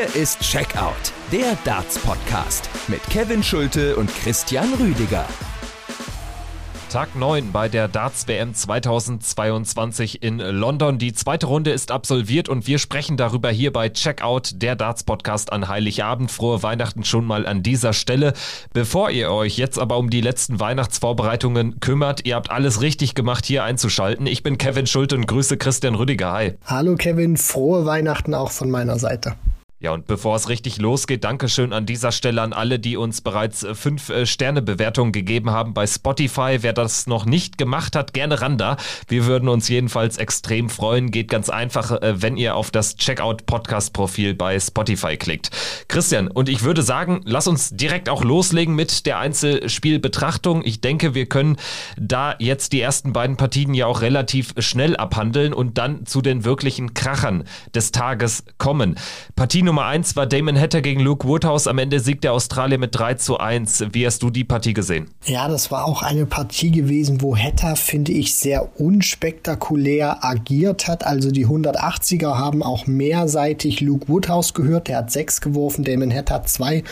Hier ist Checkout, der Darts-Podcast mit Kevin Schulte und Christian Rüdiger. Tag 9 bei der Darts WM 2022 in London. Die zweite Runde ist absolviert und wir sprechen darüber hier bei Checkout, der Darts Podcast an Heiligabend. Frohe Weihnachten schon mal an dieser Stelle. Bevor ihr euch jetzt aber um die letzten Weihnachtsvorbereitungen kümmert, ihr habt alles richtig gemacht, hier einzuschalten. Ich bin Kevin Schulte und grüße Christian Rüdiger. Hi. Hallo Kevin, frohe Weihnachten auch von meiner Seite. Ja, und bevor es richtig losgeht, Dankeschön an dieser Stelle an alle, die uns bereits äh, fünf äh, Sterne-Bewertungen gegeben haben bei Spotify. Wer das noch nicht gemacht hat, gerne ran da. Wir würden uns jedenfalls extrem freuen. Geht ganz einfach, äh, wenn ihr auf das Checkout-Podcast-Profil bei Spotify klickt. Christian, und ich würde sagen, lass uns direkt auch loslegen mit der Einzelspielbetrachtung. Ich denke, wir können da jetzt die ersten beiden Partien ja auch relativ schnell abhandeln und dann zu den wirklichen Krachern des Tages kommen. Partie Nummer 1 war Damon Hatter gegen Luke Woodhouse. Am Ende siegt der Australier mit 3 zu 1. Wie hast du die Partie gesehen? Ja, das war auch eine Partie gewesen, wo Hatter, finde ich, sehr unspektakulär agiert hat. Also die 180er haben auch mehrseitig Luke Woodhouse gehört. Der hat 6 geworfen, Damon Hatter hat 2.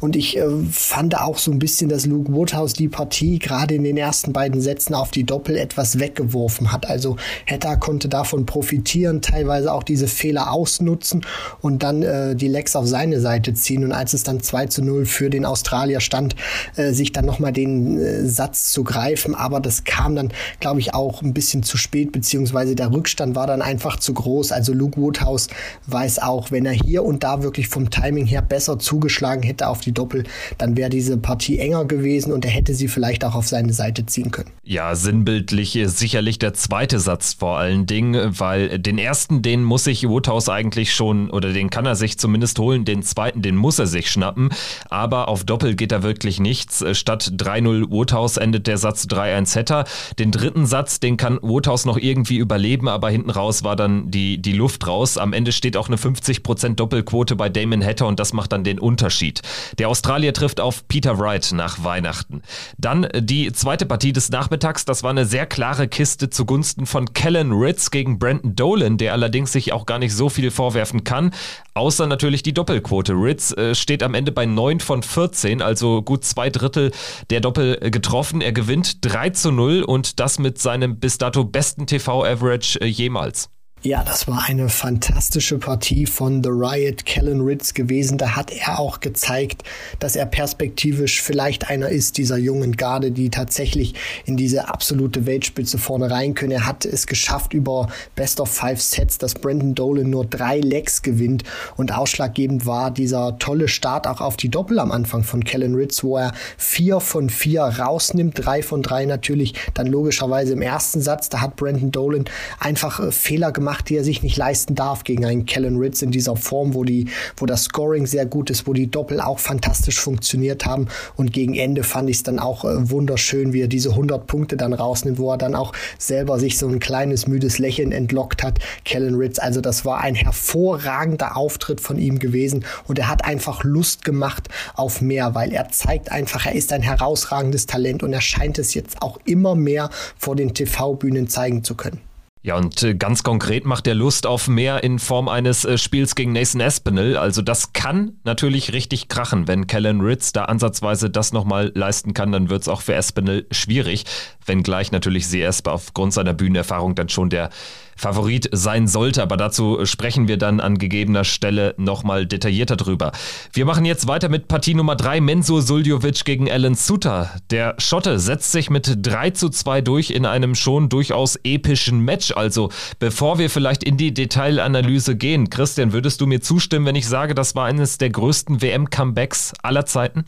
Und ich äh, fand auch so ein bisschen, dass Luke Woodhouse die Partie gerade in den ersten beiden Sätzen auf die Doppel etwas weggeworfen hat. Also Hatter konnte davon profitieren, teilweise auch diese Fehler ausnutzen und dann äh, äh, die Lecks auf seine Seite ziehen und als es dann 2 zu 0 für den Australier stand, äh, sich dann nochmal den äh, Satz zu greifen. Aber das kam dann, glaube ich, auch ein bisschen zu spät, beziehungsweise der Rückstand war dann einfach zu groß. Also Luke Woodhouse weiß auch, wenn er hier und da wirklich vom Timing her besser zugeschlagen hätte auf die Doppel, dann wäre diese Partie enger gewesen und er hätte sie vielleicht auch auf seine Seite ziehen können. Ja, sinnbildlich sicherlich der zweite Satz vor allen Dingen, weil den ersten, den muss sich Woodhouse eigentlich schon oder den kann er sich sich zumindest holen. Den zweiten, den muss er sich schnappen. Aber auf Doppel geht da wirklich nichts. Statt 3-0 Woodhouse endet der Satz 3-1 Hetter. Den dritten Satz, den kann Woodhouse noch irgendwie überleben, aber hinten raus war dann die, die Luft raus. Am Ende steht auch eine 50% Doppelquote bei Damon Hatter und das macht dann den Unterschied. Der Australier trifft auf Peter Wright nach Weihnachten. Dann die zweite Partie des Nachmittags, das war eine sehr klare Kiste zugunsten von Kellen Ritz gegen Brandon Dolan, der allerdings sich auch gar nicht so viel vorwerfen kann, außer natürlich die Doppelquote. Ritz äh, steht am Ende bei 9 von 14, also gut zwei Drittel der Doppel äh, getroffen. Er gewinnt 3 zu 0 und das mit seinem bis dato besten TV-Average äh, jemals. Ja, das war eine fantastische Partie von The Riot Kellen Ritz gewesen. Da hat er auch gezeigt, dass er perspektivisch vielleicht einer ist dieser jungen Garde, die tatsächlich in diese absolute Weltspitze vorne rein können. Er hat es geschafft über Best of Five Sets, dass Brandon Dolan nur drei Legs gewinnt und ausschlaggebend war dieser tolle Start auch auf die Doppel am Anfang von Kellen Ritz, wo er vier von vier rausnimmt, drei von drei natürlich dann logischerweise im ersten Satz. Da hat Brandon Dolan einfach äh, Fehler gemacht gemacht, die er sich nicht leisten darf gegen einen Kellen Ritz in dieser Form, wo die, wo das Scoring sehr gut ist, wo die Doppel auch fantastisch funktioniert haben. Und gegen Ende fand ich es dann auch äh, wunderschön, wie er diese 100 Punkte dann rausnimmt, wo er dann auch selber sich so ein kleines müdes Lächeln entlockt hat. Kellen Ritz, also das war ein hervorragender Auftritt von ihm gewesen und er hat einfach Lust gemacht auf mehr, weil er zeigt einfach, er ist ein herausragendes Talent und er scheint es jetzt auch immer mehr vor den TV-Bühnen zeigen zu können. Ja, und äh, ganz konkret macht er Lust auf mehr in Form eines äh, Spiels gegen Nathan Espinel. Also das kann natürlich richtig krachen. Wenn Kellen Ritz da ansatzweise das nochmal leisten kann, dann wird es auch für Espinel schwierig. Wenngleich natürlich CSB aufgrund seiner Bühnenerfahrung dann schon der Favorit sein sollte. Aber dazu sprechen wir dann an gegebener Stelle nochmal detaillierter drüber. Wir machen jetzt weiter mit Partie Nummer 3, Mensur Suljovic gegen Alan Suter. Der Schotte setzt sich mit 3 zu 2 durch in einem schon durchaus epischen Match. Also bevor wir vielleicht in die Detailanalyse gehen, Christian, würdest du mir zustimmen, wenn ich sage, das war eines der größten WM-Comebacks aller Zeiten?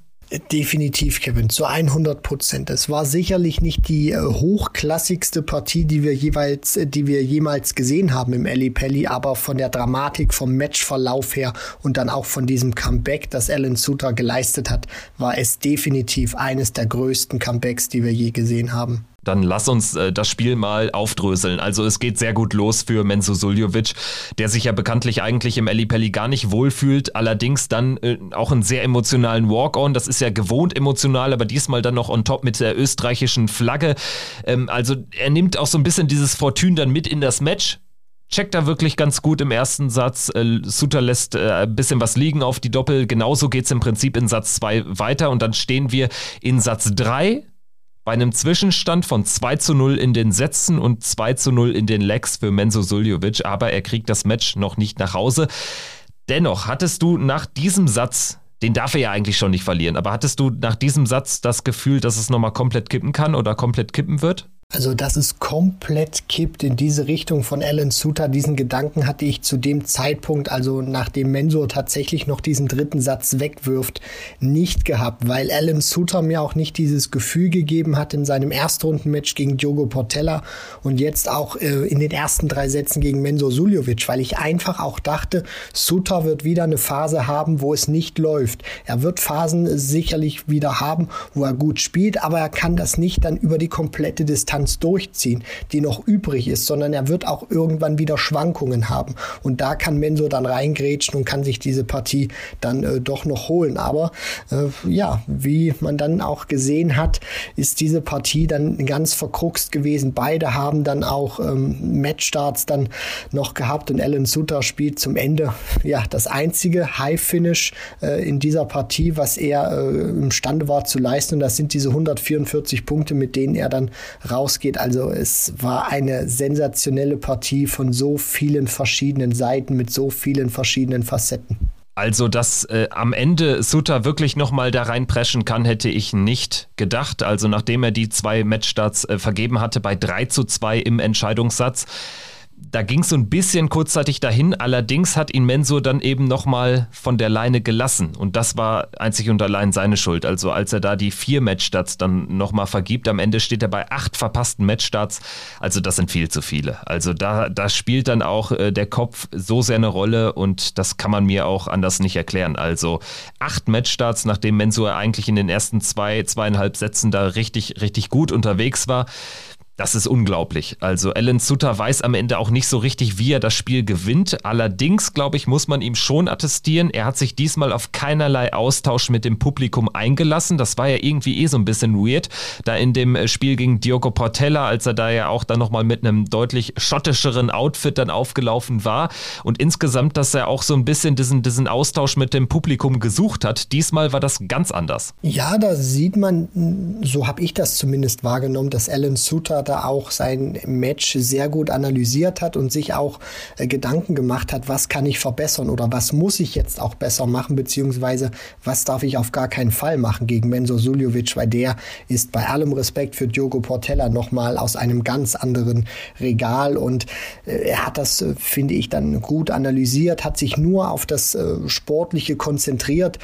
Definitiv, Kevin, zu 100 Prozent. Es war sicherlich nicht die äh, hochklassigste Partie, die wir jeweils, äh, die wir jemals gesehen haben im Ali Pelli, aber von der Dramatik, vom Matchverlauf her und dann auch von diesem Comeback, das Alan Suter geleistet hat, war es definitiv eines der größten Comebacks, die wir je gesehen haben. Dann lass uns äh, das Spiel mal aufdröseln. Also es geht sehr gut los für Menzo Suljovic, der sich ja bekanntlich eigentlich im Pelli gar nicht wohlfühlt, allerdings dann äh, auch einen sehr emotionalen Walk-On. Das ist ja gewohnt emotional, aber diesmal dann noch on top mit der österreichischen Flagge. Ähm, also er nimmt auch so ein bisschen dieses Fortune dann mit in das Match checkt da wirklich ganz gut im ersten Satz. Äh, Suter lässt äh, ein bisschen was liegen auf die Doppel. Genauso geht es im Prinzip in Satz 2 weiter und dann stehen wir in Satz 3 bei einem Zwischenstand von 2 zu 0 in den Sätzen und 2 zu 0 in den Legs für Menzo Suljovic, aber er kriegt das Match noch nicht nach Hause. Dennoch hattest du nach diesem Satz den darf er ja eigentlich schon nicht verlieren. Aber hattest du nach diesem Satz das Gefühl, dass es nochmal komplett kippen kann oder komplett kippen wird? Also, dass es komplett kippt in diese Richtung von Alan Suter, diesen Gedanken hatte ich zu dem Zeitpunkt, also nachdem Mensur tatsächlich noch diesen dritten Satz wegwirft, nicht gehabt, weil Alan Suter mir auch nicht dieses Gefühl gegeben hat in seinem Erstrundenmatch gegen Diogo Portella und jetzt auch äh, in den ersten drei Sätzen gegen Mensur Suljovic, weil ich einfach auch dachte, Suter wird wieder eine Phase haben, wo es nicht läuft. Er wird Phasen sicherlich wieder haben, wo er gut spielt, aber er kann das nicht dann über die komplette Distanz Distanz durchziehen, die noch übrig ist, sondern er wird auch irgendwann wieder Schwankungen haben. Und da kann Menso dann reingrätschen und kann sich diese Partie dann äh, doch noch holen. Aber äh, ja, wie man dann auch gesehen hat, ist diese Partie dann ganz verkruxt gewesen. Beide haben dann auch ähm, Matchstarts dann noch gehabt und Alan Sutter spielt zum Ende ja das einzige High Finish äh, in dieser Partie, was er äh, imstande war zu leisten. Und das sind diese 144 Punkte, mit denen er dann raus ausgeht. Also es war eine sensationelle Partie von so vielen verschiedenen Seiten mit so vielen verschiedenen Facetten. Also, dass äh, am Ende Suter wirklich nochmal da reinpreschen kann, hätte ich nicht gedacht. Also, nachdem er die zwei Matchstarts äh, vergeben hatte bei 3 zu 2 im Entscheidungssatz, da ging es so ein bisschen kurzzeitig dahin, allerdings hat ihn Mensur dann eben nochmal von der Leine gelassen und das war einzig und allein seine Schuld. Also als er da die vier Matchstarts dann nochmal vergibt, am Ende steht er bei acht verpassten Matchstarts, also das sind viel zu viele. Also da, da spielt dann auch äh, der Kopf so sehr eine Rolle und das kann man mir auch anders nicht erklären. Also acht Matchstarts, nachdem Mensur eigentlich in den ersten zwei, zweieinhalb Sätzen da richtig, richtig gut unterwegs war, das ist unglaublich. Also Alan Sutter weiß am Ende auch nicht so richtig, wie er das Spiel gewinnt. Allerdings, glaube ich, muss man ihm schon attestieren, er hat sich diesmal auf keinerlei Austausch mit dem Publikum eingelassen. Das war ja irgendwie eh so ein bisschen weird, da in dem äh, Spiel gegen Diogo Portella, als er da ja auch dann nochmal mit einem deutlich schottischeren Outfit dann aufgelaufen war. Und insgesamt, dass er auch so ein bisschen diesen, diesen Austausch mit dem Publikum gesucht hat. Diesmal war das ganz anders. Ja, da sieht man, so habe ich das zumindest wahrgenommen, dass Alan Sutter da auch sein Match sehr gut analysiert hat und sich auch äh, Gedanken gemacht hat, was kann ich verbessern oder was muss ich jetzt auch besser machen, beziehungsweise was darf ich auf gar keinen Fall machen gegen Menzo Suljovic, weil der ist bei allem Respekt für Diogo Portella nochmal aus einem ganz anderen Regal und äh, er hat das, äh, finde ich, dann gut analysiert, hat sich nur auf das äh, Sportliche konzentriert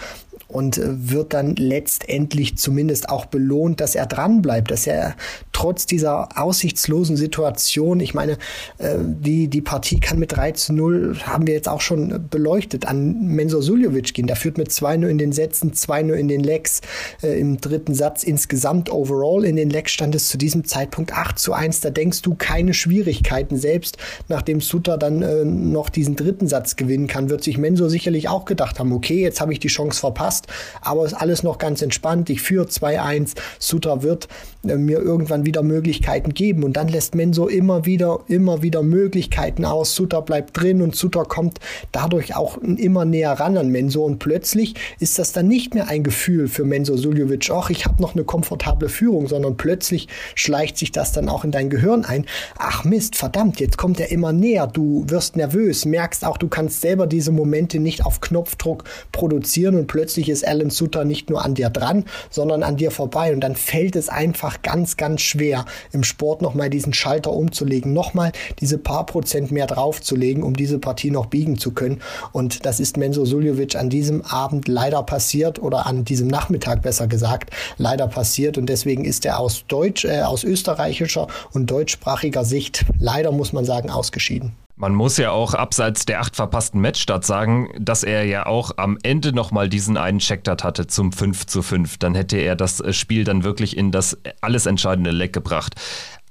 und äh, wird dann letztendlich zumindest auch belohnt, dass er dran bleibt, dass er trotz dieser aussichtslosen Situation, ich meine, äh, die, die Partie kann mit 3 zu 0, haben wir jetzt auch schon beleuchtet, an Mensur Suljovic gehen. Der führt mit 2 nur in den Sätzen, 2 nur in den Legs äh, im dritten Satz. Insgesamt overall in den Legs stand es zu diesem Zeitpunkt 8 zu 1. Da denkst du keine Schwierigkeiten. Selbst nachdem Suter dann äh, noch diesen dritten Satz gewinnen kann, wird sich Mensur sicherlich auch gedacht haben, okay, jetzt habe ich die Chance verpasst, aber ist alles noch ganz entspannt. Ich führe 2-1. Suter wird äh, mir irgendwann wieder Möglichkeiten geben. Und dann lässt Menso immer wieder, immer wieder Möglichkeiten aus. Suter bleibt drin und Suter kommt dadurch auch immer näher ran an Menso. Und plötzlich ist das dann nicht mehr ein Gefühl für Menso Suljovic, ach, ich habe noch eine komfortable Führung, sondern plötzlich schleicht sich das dann auch in dein Gehirn ein. Ach Mist, verdammt, jetzt kommt er immer näher. Du wirst nervös, merkst auch, du kannst selber diese Momente nicht auf Knopfdruck produzieren und plötzlich ist Alan Suter nicht nur an dir dran, sondern an dir vorbei. Und dann fällt es einfach ganz, ganz schwer, im Sport nochmal diesen Schalter umzulegen, nochmal diese paar Prozent mehr draufzulegen, um diese Partie noch biegen zu können. Und das ist Menzo Suljovic an diesem Abend leider passiert oder an diesem Nachmittag besser gesagt, leider passiert. Und deswegen ist er aus Deutsch, äh, aus österreichischer und deutschsprachiger Sicht leider, muss man sagen, ausgeschieden. Man muss ja auch abseits der acht verpassten Matchstarts sagen, dass er ja auch am Ende nochmal diesen einen Checkdart hatte zum 5 zu 5. Dann hätte er das Spiel dann wirklich in das alles entscheidende Leck gebracht.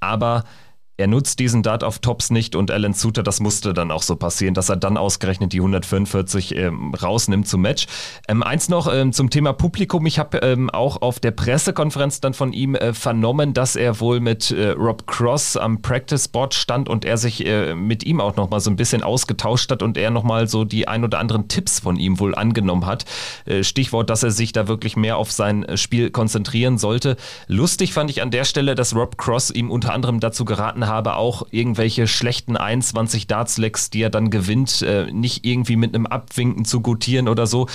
Aber Er nutzt diesen Dart auf Tops nicht und Alan Suter, das musste dann auch so passieren, dass er dann ausgerechnet die 145 ähm, rausnimmt zum Match. Ähm, eins noch ähm, zum Thema Publikum. Ich habe ähm, auch auf der Pressekonferenz dann von ihm äh, vernommen, dass er wohl mit äh, Rob Cross am Practice Board stand und er sich äh, mit ihm auch nochmal so ein bisschen ausgetauscht hat und er nochmal so die ein oder anderen Tipps von ihm wohl angenommen hat. Äh, Stichwort, dass er sich da wirklich mehr auf sein äh, Spiel konzentrieren sollte. Lustig fand ich an der Stelle, dass Rob Cross ihm unter anderem dazu geraten habe, auch irgendwelche schlechten 21 Darts-Lecks, die er dann gewinnt, äh, nicht irgendwie mit einem Abwinken zu gutieren oder so.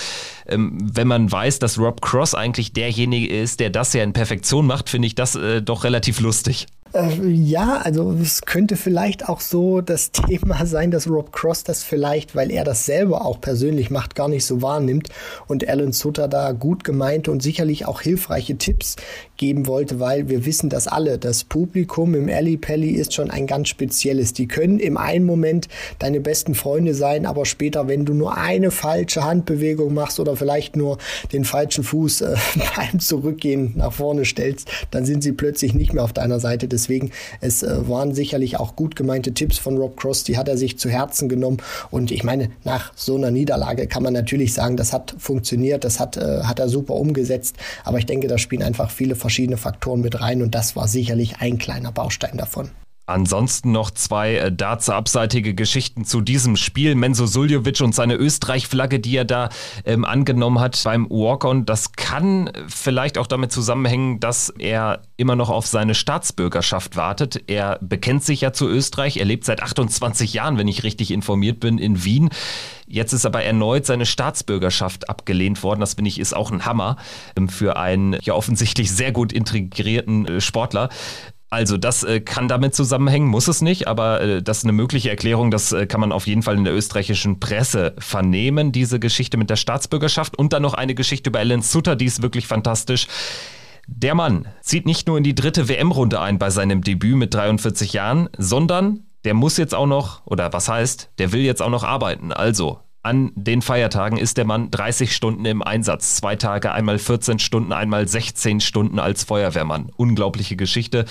Ähm, wenn man weiß, dass Rob Cross eigentlich derjenige ist, der das ja in Perfektion macht, finde ich das äh, doch relativ lustig. Äh, ja, also es könnte vielleicht auch so das Thema sein, dass Rob Cross das vielleicht, weil er das selber auch persönlich macht, gar nicht so wahrnimmt und Alan Sutter da gut gemeinte und sicherlich auch hilfreiche Tipps geben wollte, weil wir wissen das alle. Das Publikum im Alley Pally ist schon ein ganz spezielles. Die können im einen Moment deine besten Freunde sein, aber später, wenn du nur eine falsche Handbewegung machst oder vielleicht nur den falschen Fuß äh, beim Zurückgehen nach vorne stellst, dann sind sie plötzlich nicht mehr auf deiner Seite. Deswegen, es äh, waren sicherlich auch gut gemeinte Tipps von Rob Cross, die hat er sich zu Herzen genommen. Und ich meine, nach so einer Niederlage kann man natürlich sagen, das hat funktioniert, das hat, äh, hat er super umgesetzt. Aber ich denke, da spielen einfach viele verschiedene Faktoren mit rein und das war sicherlich ein kleiner Baustein davon. Ansonsten noch zwei äh, Darts abseitige Geschichten zu diesem Spiel. Menzo Suljovic und seine Österreich-Flagge, die er da ähm, angenommen hat beim Walk-On. Das kann vielleicht auch damit zusammenhängen, dass er immer noch auf seine Staatsbürgerschaft wartet. Er bekennt sich ja zu Österreich. Er lebt seit 28 Jahren, wenn ich richtig informiert bin, in Wien. Jetzt ist aber erneut seine Staatsbürgerschaft abgelehnt worden. Das finde ich ist auch ein Hammer ähm, für einen ja offensichtlich sehr gut integrierten äh, Sportler. Also das äh, kann damit zusammenhängen, muss es nicht, aber äh, das ist eine mögliche Erklärung, das äh, kann man auf jeden Fall in der österreichischen Presse vernehmen, diese Geschichte mit der Staatsbürgerschaft. Und dann noch eine Geschichte über Alan Sutter, die ist wirklich fantastisch. Der Mann zieht nicht nur in die dritte WM-Runde ein bei seinem Debüt mit 43 Jahren, sondern der muss jetzt auch noch, oder was heißt, der will jetzt auch noch arbeiten. Also an den Feiertagen ist der Mann 30 Stunden im Einsatz. Zwei Tage, einmal 14 Stunden, einmal 16 Stunden als Feuerwehrmann. Unglaubliche Geschichte.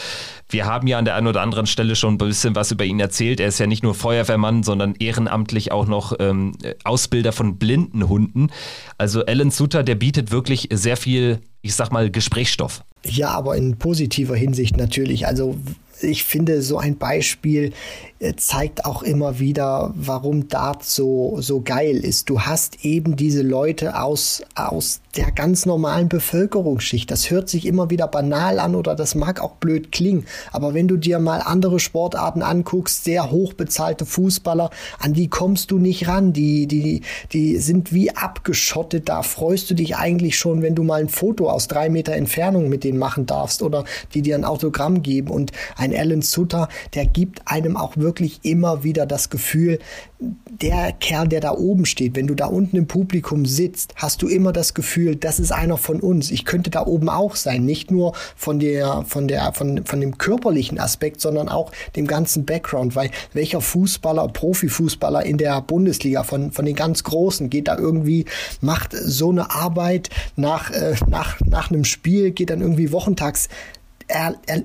Wir haben ja an der einen oder anderen Stelle schon ein bisschen was über ihn erzählt. Er ist ja nicht nur Feuerwehrmann, sondern ehrenamtlich auch noch ähm, Ausbilder von blinden Hunden. Also Alan Suter, der bietet wirklich sehr viel, ich sag mal, Gesprächsstoff. Ja, aber in positiver Hinsicht natürlich. Also ich finde, so ein Beispiel äh, zeigt auch immer wieder, warum Dart so, so geil ist. Du hast eben diese Leute aus, aus der ganz normalen Bevölkerungsschicht. Das hört sich immer wieder banal an oder das mag auch blöd klingen. Aber wenn du dir mal andere Sportarten anguckst, sehr hochbezahlte Fußballer, an die kommst du nicht ran. Die, die, die sind wie abgeschottet. Da freust du dich eigentlich schon, wenn du mal ein Foto aus drei Meter Entfernung mit denen machen darfst oder die dir ein Autogramm geben. Und ein Alan Sutter, der gibt einem auch wirklich immer wieder das Gefühl, der Kerl, der da oben steht, wenn du da unten im Publikum sitzt, hast du immer das Gefühl, das ist einer von uns. Ich könnte da oben auch sein, nicht nur von der, von der, von, von dem körperlichen Aspekt, sondern auch dem ganzen Background, weil welcher Fußballer, Profifußballer in der Bundesliga von, von den ganz Großen geht da irgendwie, macht so eine Arbeit nach, äh, nach, nach einem Spiel, geht dann irgendwie wochentags. Er, er,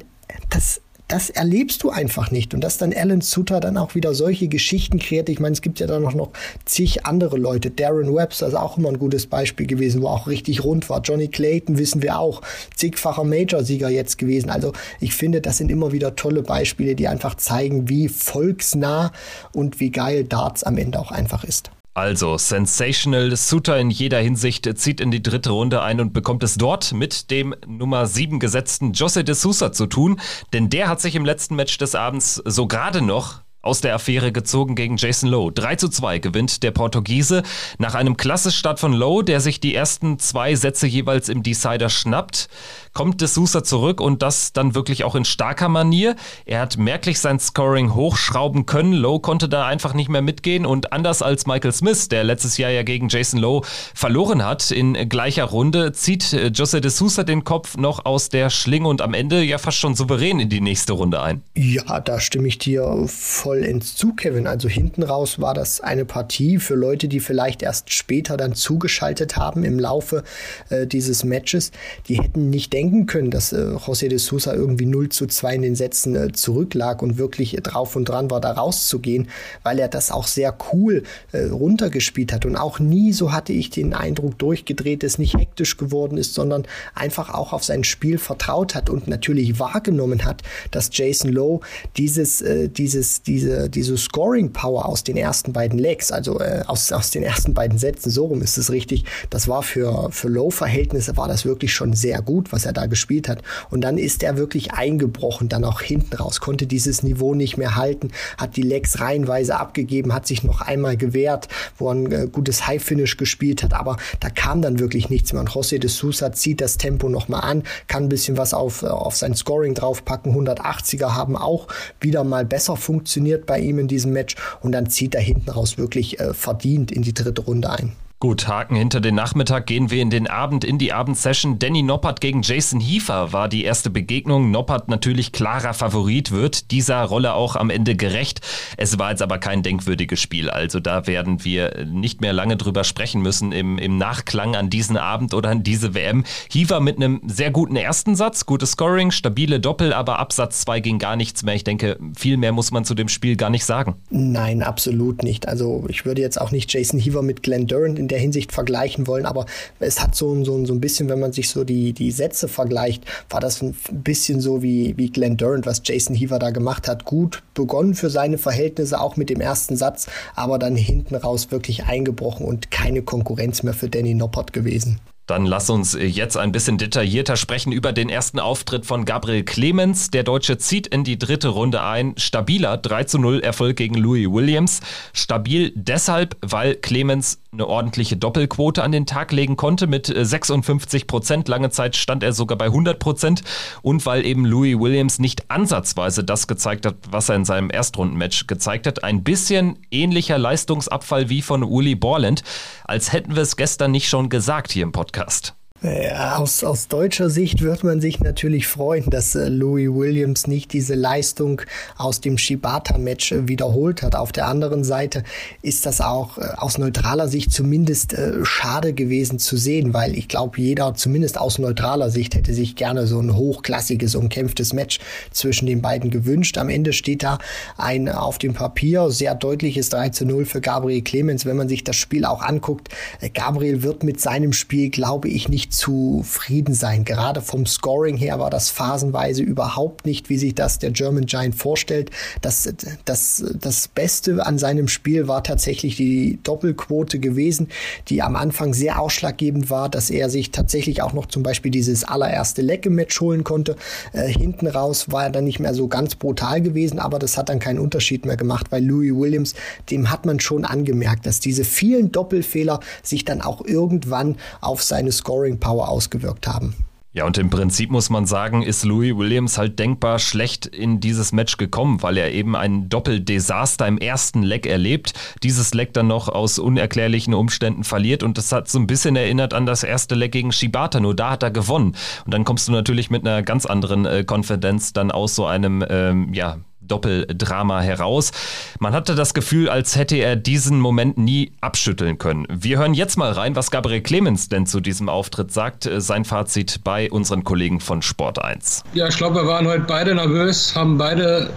das, das erlebst du einfach nicht. Und dass dann Alan Sutter dann auch wieder solche Geschichten kreiert. Ich meine, es gibt ja dann noch, noch zig andere Leute. Darren Webster ist auch immer ein gutes Beispiel gewesen, wo auch richtig rund war. Johnny Clayton wissen wir auch. Zigfacher Major-Sieger jetzt gewesen. Also ich finde, das sind immer wieder tolle Beispiele, die einfach zeigen, wie volksnah und wie geil Darts am Ende auch einfach ist. Also, sensational. Suter in jeder Hinsicht zieht in die dritte Runde ein und bekommt es dort mit dem Nummer 7 gesetzten Jose de Sousa zu tun, denn der hat sich im letzten Match des Abends so gerade noch aus der Affäre gezogen gegen Jason Lowe. 3 zu 2 gewinnt der Portugiese nach einem klasse Start von Lowe, der sich die ersten zwei Sätze jeweils im Decider schnappt kommt De Sousa zurück und das dann wirklich auch in starker Manier. Er hat merklich sein Scoring hochschrauben können. Lowe konnte da einfach nicht mehr mitgehen und anders als Michael Smith, der letztes Jahr ja gegen Jason Lowe verloren hat in gleicher Runde, zieht äh, Jose De Sousa den Kopf noch aus der Schlinge und am Ende ja fast schon souverän in die nächste Runde ein. Ja, da stimme ich dir voll vollends Kevin. Also hinten raus war das eine Partie für Leute, die vielleicht erst später dann zugeschaltet haben im Laufe äh, dieses Matches. Die hätten nicht denken können, dass äh, José de Sousa irgendwie 0 zu 2 in den Sätzen äh, zurücklag und wirklich drauf und dran war, da rauszugehen, weil er das auch sehr cool äh, runtergespielt hat und auch nie, so hatte ich den Eindruck, durchgedreht ist, nicht hektisch geworden ist, sondern einfach auch auf sein Spiel vertraut hat und natürlich wahrgenommen hat, dass Jason Lowe dieses, äh, dieses, diese, diese Scoring Power aus den ersten beiden Legs, also äh, aus, aus den ersten beiden Sätzen, so rum ist es richtig, das war für, für Lowe-Verhältnisse war das wirklich schon sehr gut, was er da gespielt hat. Und dann ist er wirklich eingebrochen, dann auch hinten raus, konnte dieses Niveau nicht mehr halten, hat die Legs reihenweise abgegeben, hat sich noch einmal gewehrt, wo er ein äh, gutes High-Finish gespielt hat, aber da kam dann wirklich nichts mehr. Und José de Sousa zieht das Tempo nochmal an, kann ein bisschen was auf, äh, auf sein Scoring draufpacken. 180er haben auch wieder mal besser funktioniert bei ihm in diesem Match und dann zieht er hinten raus wirklich äh, verdient in die dritte Runde ein. Gut, Haken hinter den Nachmittag gehen wir in den Abend, in die Abendsession. Danny Noppert gegen Jason Hiefer war die erste Begegnung. Noppert natürlich klarer Favorit, wird dieser Rolle auch am Ende gerecht. Es war jetzt aber kein denkwürdiges Spiel. Also da werden wir nicht mehr lange drüber sprechen müssen im, im Nachklang an diesen Abend oder an diese WM. Hiefer mit einem sehr guten ersten Satz, gutes Scoring, stabile Doppel, aber Absatz 2 ging gar nichts mehr. Ich denke, viel mehr muss man zu dem Spiel gar nicht sagen. Nein, absolut nicht. Also ich würde jetzt auch nicht Jason Hiefer mit Glenn Durant in der Hinsicht vergleichen wollen, aber es hat so, so, so ein bisschen, wenn man sich so die, die Sätze vergleicht, war das ein bisschen so wie, wie Glenn Durant, was Jason Heaver da gemacht hat. Gut begonnen für seine Verhältnisse, auch mit dem ersten Satz, aber dann hinten raus wirklich eingebrochen und keine Konkurrenz mehr für Danny Noppert gewesen. Dann lass uns jetzt ein bisschen detaillierter sprechen über den ersten Auftritt von Gabriel Clemens. Der Deutsche zieht in die dritte Runde ein. Stabiler 3 zu 0 Erfolg gegen Louis Williams. Stabil deshalb, weil Clemens eine ordentliche Doppelquote an den Tag legen konnte mit 56 Prozent. Lange Zeit stand er sogar bei 100 Prozent. Und weil eben Louis Williams nicht ansatzweise das gezeigt hat, was er in seinem Erstrundenmatch gezeigt hat. Ein bisschen ähnlicher Leistungsabfall wie von Uli Borland, als hätten wir es gestern nicht schon gesagt hier im Podcast. Podcast. Aus, aus deutscher Sicht wird man sich natürlich freuen, dass äh, Louis Williams nicht diese Leistung aus dem Shibata-Match äh, wiederholt hat. Auf der anderen Seite ist das auch äh, aus neutraler Sicht zumindest schade gewesen zu sehen, weil ich glaube, jeder zumindest aus neutraler Sicht hätte sich gerne so ein hochklassiges, umkämpftes Match zwischen den beiden gewünscht. Am Ende steht da ein auf dem Papier sehr deutliches 3 zu 0 für Gabriel Clemens. Wenn man sich das Spiel auch anguckt, Gabriel wird mit seinem Spiel, glaube ich, nicht zufrieden sein. Gerade vom Scoring her war das phasenweise überhaupt nicht, wie sich das der German Giant vorstellt. Das, das, das Beste an seinem Spiel war tatsächlich die Doppelquote gewesen, die am Anfang sehr ausschlaggebend war, dass er sich tatsächlich auch noch zum Beispiel dieses allererste Lecke-Match holen konnte. Äh, hinten raus war er dann nicht mehr so ganz brutal gewesen, aber das hat dann keinen Unterschied mehr gemacht, weil Louis Williams, dem hat man schon angemerkt, dass diese vielen Doppelfehler sich dann auch irgendwann auf seine Scoring Power ausgewirkt haben. Ja, und im Prinzip muss man sagen, ist Louis Williams halt denkbar schlecht in dieses Match gekommen, weil er eben ein Doppeldesaster im ersten Leck erlebt, dieses Leck dann noch aus unerklärlichen Umständen verliert und das hat so ein bisschen erinnert an das erste Leck gegen Shibata, nur da hat er gewonnen. Und dann kommst du natürlich mit einer ganz anderen äh, Konfidenz dann aus so einem, ähm, ja, Doppeldrama heraus. Man hatte das Gefühl, als hätte er diesen Moment nie abschütteln können. Wir hören jetzt mal rein, was Gabriel Clemens denn zu diesem Auftritt sagt. Sein Fazit bei unseren Kollegen von Sport 1. Ja, ich glaube, wir waren heute beide nervös, haben beide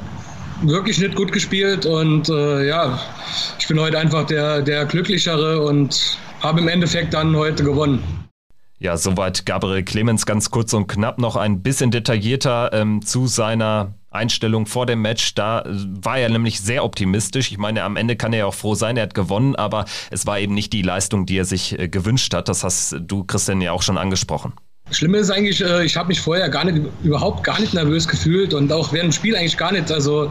wirklich nicht gut gespielt und äh, ja, ich bin heute einfach der, der Glücklichere und habe im Endeffekt dann heute gewonnen. Ja, soweit Gabriel Clemens ganz kurz und knapp noch ein bisschen detaillierter ähm, zu seiner Einstellung vor dem Match, da war er nämlich sehr optimistisch. Ich meine, am Ende kann er ja auch froh sein, er hat gewonnen, aber es war eben nicht die Leistung, die er sich äh, gewünscht hat. Das hast du, Christian, ja auch schon angesprochen. Schlimme ist eigentlich, äh, ich habe mich vorher gar nicht, überhaupt gar nicht nervös gefühlt und auch während dem Spiel eigentlich gar nicht. Also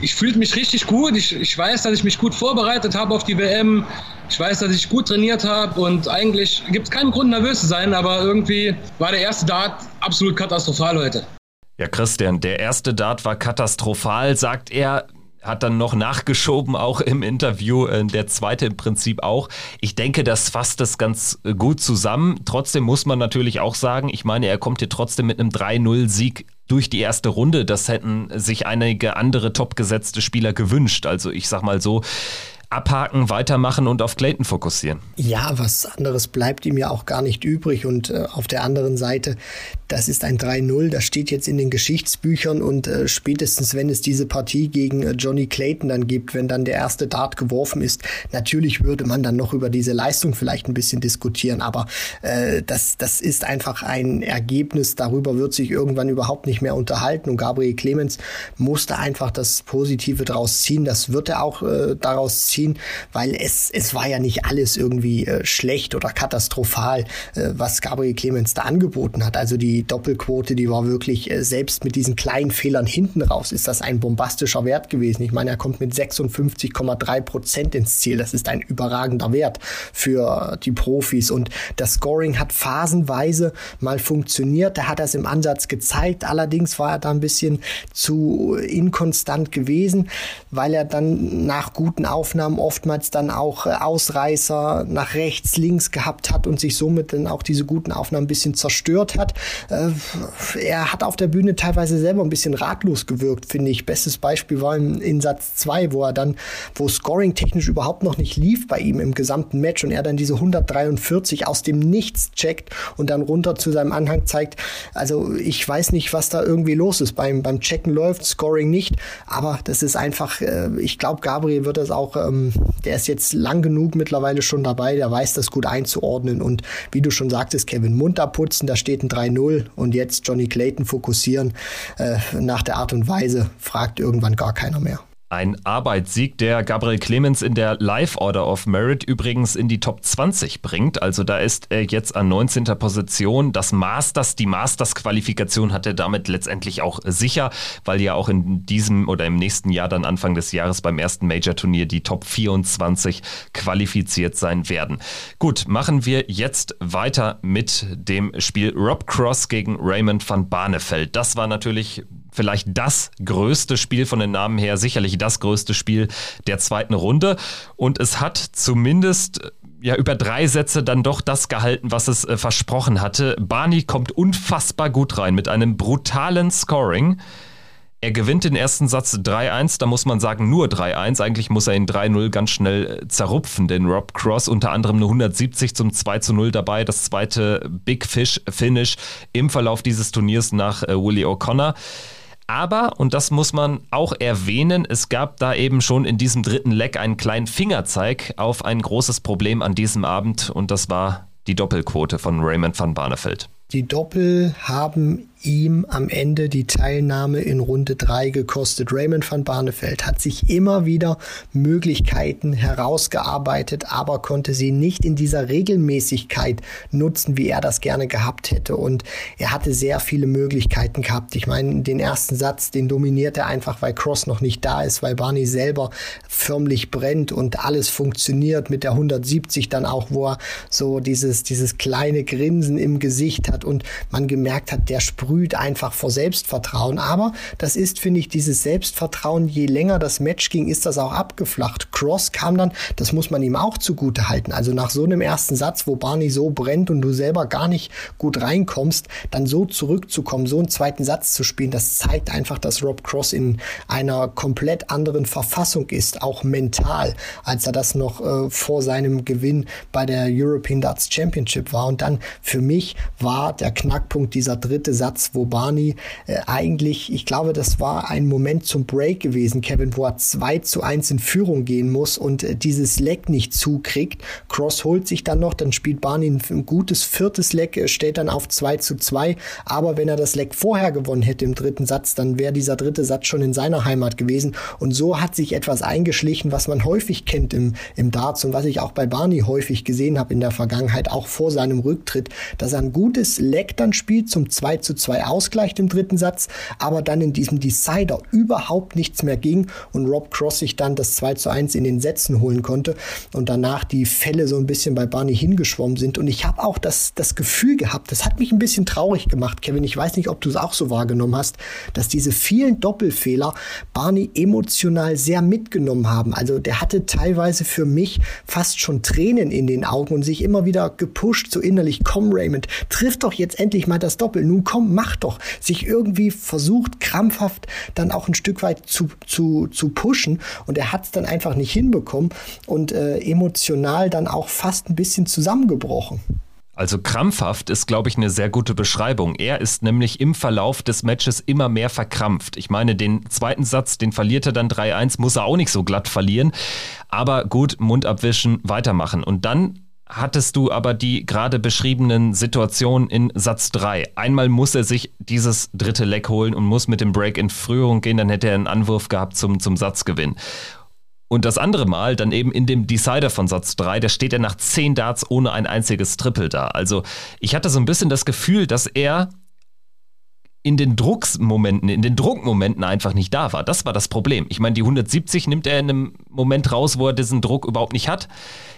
ich fühlte mich richtig gut. Ich, ich weiß, dass ich mich gut vorbereitet habe auf die WM. Ich weiß, dass ich gut trainiert habe und eigentlich gibt es keinen Grund, nervös zu sein, aber irgendwie war der erste Dart absolut katastrophal heute. Ja, Christian, der erste Dart war katastrophal, sagt er hat dann noch nachgeschoben, auch im Interview, äh, der zweite im Prinzip auch. Ich denke, das fasst das ganz äh, gut zusammen. Trotzdem muss man natürlich auch sagen, ich meine, er kommt hier trotzdem mit einem 3-0-Sieg durch die erste Runde. Das hätten sich einige andere topgesetzte Spieler gewünscht. Also ich sag mal so, abhaken, weitermachen und auf Clayton fokussieren. Ja, was anderes bleibt ihm ja auch gar nicht übrig. Und äh, auf der anderen Seite, das ist ein 3-0, das steht jetzt in den Geschichtsbüchern. Und äh, spätestens, wenn es diese Partie gegen äh, Johnny Clayton dann gibt, wenn dann der erste Dart geworfen ist, natürlich würde man dann noch über diese Leistung vielleicht ein bisschen diskutieren, aber äh, das, das ist einfach ein Ergebnis, darüber wird sich irgendwann überhaupt nicht mehr unterhalten. Und Gabriel Clemens musste einfach das Positive daraus ziehen, das wird er auch äh, daraus ziehen, weil es, es war ja nicht alles irgendwie äh, schlecht oder katastrophal, äh, was Gabriel Clemens da angeboten hat, also die Doppelquote, die war wirklich, äh, selbst mit diesen kleinen Fehlern hinten raus, ist das ein bombastischer Wert gewesen. Ich meine, er kommt mit 56,3 Prozent ins Ziel. Das ist ein überragender Wert für die Profis. Und das Scoring hat phasenweise mal funktioniert. Da hat er es im Ansatz gezeigt. Allerdings war er da ein bisschen zu inkonstant gewesen, weil er dann nach guten Aufnahmen oftmals dann auch äh, Ausreißer nach rechts, links gehabt hat und sich somit dann auch diese guten Aufnahmen ein bisschen zerstört hat. Äh, er hat auf der Bühne teilweise selber ein bisschen ratlos gewirkt, finde ich. Bestes Beispiel war in Satz 2, wo er dann, wo Scoring technisch überhaupt noch nicht lief bei ihm im gesamten Match und er dann diese 143 aus dem Nichts checkt und dann runter zu seinem Anhang zeigt. Also ich weiß nicht, was da irgendwie los ist. Beim, beim Checken läuft, Scoring nicht, aber das ist einfach, äh, ich glaube, Gabriel wird das auch, ähm, der ist jetzt lang genug mittlerweile schon dabei, der weiß das gut einzuordnen und wie du schon sagtest, Kevin, munter putzen, da steht ein 3-0 und jetzt Johnny Clayton fokussieren äh, nach der Art und Weise, fragt irgendwann gar keiner mehr. Ein Arbeitssieg, der Gabriel Clemens in der Live Order of Merit übrigens in die Top 20 bringt. Also da ist er jetzt an 19. Position. Das Masters, die Masters-Qualifikation hat er damit letztendlich auch sicher, weil ja auch in diesem oder im nächsten Jahr dann Anfang des Jahres beim ersten Major-Turnier die Top 24 qualifiziert sein werden. Gut, machen wir jetzt weiter mit dem Spiel Rob Cross gegen Raymond van Barneveld. Das war natürlich vielleicht das größte Spiel von den Namen her, sicherlich das größte Spiel der zweiten Runde. Und es hat zumindest äh, ja über drei Sätze dann doch das gehalten, was es äh, versprochen hatte. Barney kommt unfassbar gut rein mit einem brutalen Scoring. Er gewinnt den ersten Satz 3-1, da muss man sagen nur 3-1. Eigentlich muss er ihn 3-0 ganz schnell äh, zerrupfen, denn Rob Cross unter anderem eine 170 zum 2-0 dabei. Das zweite Big Fish Finish im Verlauf dieses Turniers nach äh, Willie O'Connor. Aber, und das muss man auch erwähnen, es gab da eben schon in diesem dritten Leck einen kleinen Fingerzeig auf ein großes Problem an diesem Abend und das war die Doppelquote von Raymond van Barneveld. Die Doppel haben ihm am Ende die Teilnahme in Runde 3 gekostet. Raymond van Barneveld hat sich immer wieder Möglichkeiten herausgearbeitet, aber konnte sie nicht in dieser Regelmäßigkeit nutzen, wie er das gerne gehabt hätte. Und er hatte sehr viele Möglichkeiten gehabt. Ich meine, den ersten Satz, den dominiert er einfach, weil Cross noch nicht da ist, weil Barney selber förmlich brennt und alles funktioniert mit der 170 dann auch, wo er so dieses, dieses kleine Grinsen im Gesicht hat und man gemerkt hat, der sprüht sprüht einfach vor Selbstvertrauen. Aber das ist, finde ich, dieses Selbstvertrauen, je länger das Match ging, ist das auch abgeflacht. Cross kam dann, das muss man ihm auch zugute halten. Also nach so einem ersten Satz, wo Barney so brennt und du selber gar nicht gut reinkommst, dann so zurückzukommen, so einen zweiten Satz zu spielen, das zeigt einfach, dass Rob Cross in einer komplett anderen Verfassung ist, auch mental, als er das noch äh, vor seinem Gewinn bei der European Darts Championship war. Und dann für mich war der Knackpunkt dieser dritte Satz, Platz, wo Barney äh, eigentlich, ich glaube, das war ein Moment zum Break gewesen, Kevin, wo er 2 zu 1 in Führung gehen muss und äh, dieses Leck nicht zukriegt. Cross holt sich dann noch, dann spielt Barney ein, ein gutes viertes Leck, äh, stellt dann auf 2 zu 2. Aber wenn er das Leck vorher gewonnen hätte im dritten Satz, dann wäre dieser dritte Satz schon in seiner Heimat gewesen. Und so hat sich etwas eingeschlichen, was man häufig kennt im, im Darts und was ich auch bei Barney häufig gesehen habe in der Vergangenheit, auch vor seinem Rücktritt, dass er ein gutes Leck dann spielt zum 2 zu 2 2 ausgleicht im dritten Satz, aber dann in diesem Decider überhaupt nichts mehr ging und Rob Cross sich dann das 2 zu 1 in den Sätzen holen konnte und danach die Fälle so ein bisschen bei Barney hingeschwommen sind. Und ich habe auch das, das Gefühl gehabt, das hat mich ein bisschen traurig gemacht, Kevin. Ich weiß nicht, ob du es auch so wahrgenommen hast, dass diese vielen Doppelfehler Barney emotional sehr mitgenommen haben. Also der hatte teilweise für mich fast schon Tränen in den Augen und sich immer wieder gepusht, so innerlich, komm Raymond, triff doch jetzt endlich mal das Doppel. Nun komm, komm, mach doch. Sich irgendwie versucht, krampfhaft dann auch ein Stück weit zu, zu, zu pushen. Und er hat es dann einfach nicht hinbekommen und äh, emotional dann auch fast ein bisschen zusammengebrochen. Also krampfhaft ist, glaube ich, eine sehr gute Beschreibung. Er ist nämlich im Verlauf des Matches immer mehr verkrampft. Ich meine, den zweiten Satz, den verliert er dann 3-1, muss er auch nicht so glatt verlieren. Aber gut, Mund abwischen, weitermachen. Und dann hattest du aber die gerade beschriebenen Situationen in Satz 3. Einmal muss er sich dieses dritte Leck holen und muss mit dem Break in Führung gehen, dann hätte er einen Anwurf gehabt zum, zum Satzgewinn. Und das andere Mal, dann eben in dem Decider von Satz 3, da steht er nach 10 Darts ohne ein einziges Triple da. Also ich hatte so ein bisschen das Gefühl, dass er in den Drucksmomenten, in den Druckmomenten einfach nicht da war. Das war das Problem. Ich meine, die 170 nimmt er in einem Moment raus, wo er diesen Druck überhaupt nicht hat.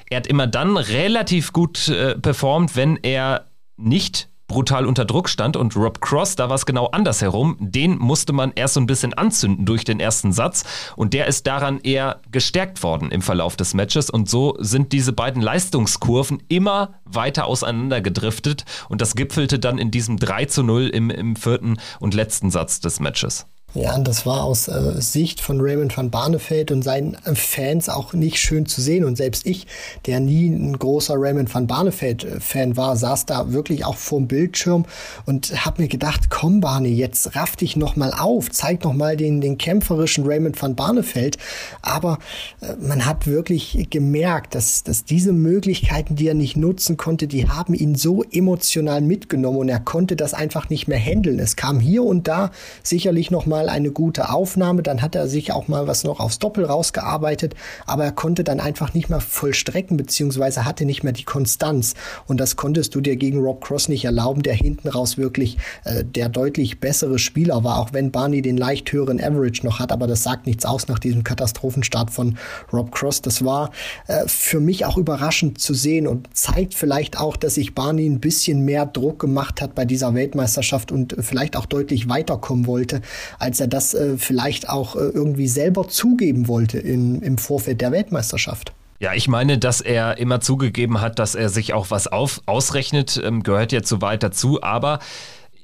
Er hat immer dann relativ gut äh, performt, wenn er nicht brutal unter Druck stand und Rob Cross, da war es genau andersherum. Den musste man erst so ein bisschen anzünden durch den ersten Satz und der ist daran eher gestärkt worden im Verlauf des Matches und so sind diese beiden Leistungskurven immer weiter auseinander gedriftet und das gipfelte dann in diesem 3 zu 0 im, im vierten und letzten Satz des Matches. Ja, das war aus äh, Sicht von Raymond van Barneveld und seinen äh, Fans auch nicht schön zu sehen. Und selbst ich, der nie ein großer Raymond van Barneveld-Fan äh, war, saß da wirklich auch vorm Bildschirm und habe mir gedacht, komm Barney, jetzt raff dich noch mal auf, zeig noch mal den, den kämpferischen Raymond van Barneveld. Aber äh, man hat wirklich gemerkt, dass, dass diese Möglichkeiten, die er nicht nutzen konnte, die haben ihn so emotional mitgenommen und er konnte das einfach nicht mehr handeln. Es kam hier und da sicherlich noch mal eine gute Aufnahme, dann hat er sich auch mal was noch aufs Doppel rausgearbeitet, aber er konnte dann einfach nicht mehr vollstrecken, beziehungsweise hatte nicht mehr die Konstanz. Und das konntest du dir gegen Rob Cross nicht erlauben, der hinten raus wirklich äh, der deutlich bessere Spieler war, auch wenn Barney den leicht höheren Average noch hat, aber das sagt nichts aus nach diesem Katastrophenstart von Rob Cross. Das war äh, für mich auch überraschend zu sehen und zeigt vielleicht auch, dass sich Barney ein bisschen mehr Druck gemacht hat bei dieser Weltmeisterschaft und vielleicht auch deutlich weiterkommen wollte, als als er das äh, vielleicht auch äh, irgendwie selber zugeben wollte in, im Vorfeld der Weltmeisterschaft. Ja, ich meine, dass er immer zugegeben hat, dass er sich auch was auf, ausrechnet, ähm, gehört ja zu weit dazu, aber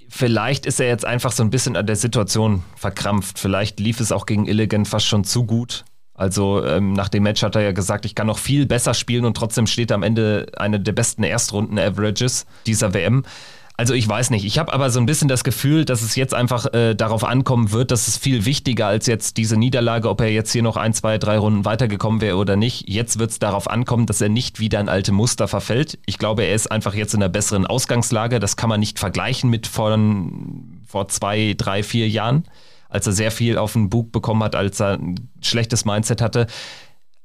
vielleicht ist er jetzt einfach so ein bisschen an der Situation verkrampft. Vielleicht lief es auch gegen Illigan fast schon zu gut. Also ähm, nach dem Match hat er ja gesagt, ich kann noch viel besser spielen und trotzdem steht am Ende eine der besten Erstrunden-Averages dieser WM. Also ich weiß nicht. Ich habe aber so ein bisschen das Gefühl, dass es jetzt einfach äh, darauf ankommen wird, dass es viel wichtiger als jetzt diese Niederlage, ob er jetzt hier noch ein, zwei, drei Runden weitergekommen wäre oder nicht. Jetzt wird es darauf ankommen, dass er nicht wieder in alte Muster verfällt. Ich glaube, er ist einfach jetzt in einer besseren Ausgangslage. Das kann man nicht vergleichen mit von, vor zwei, drei, vier Jahren, als er sehr viel auf den Bug bekommen hat, als er ein schlechtes Mindset hatte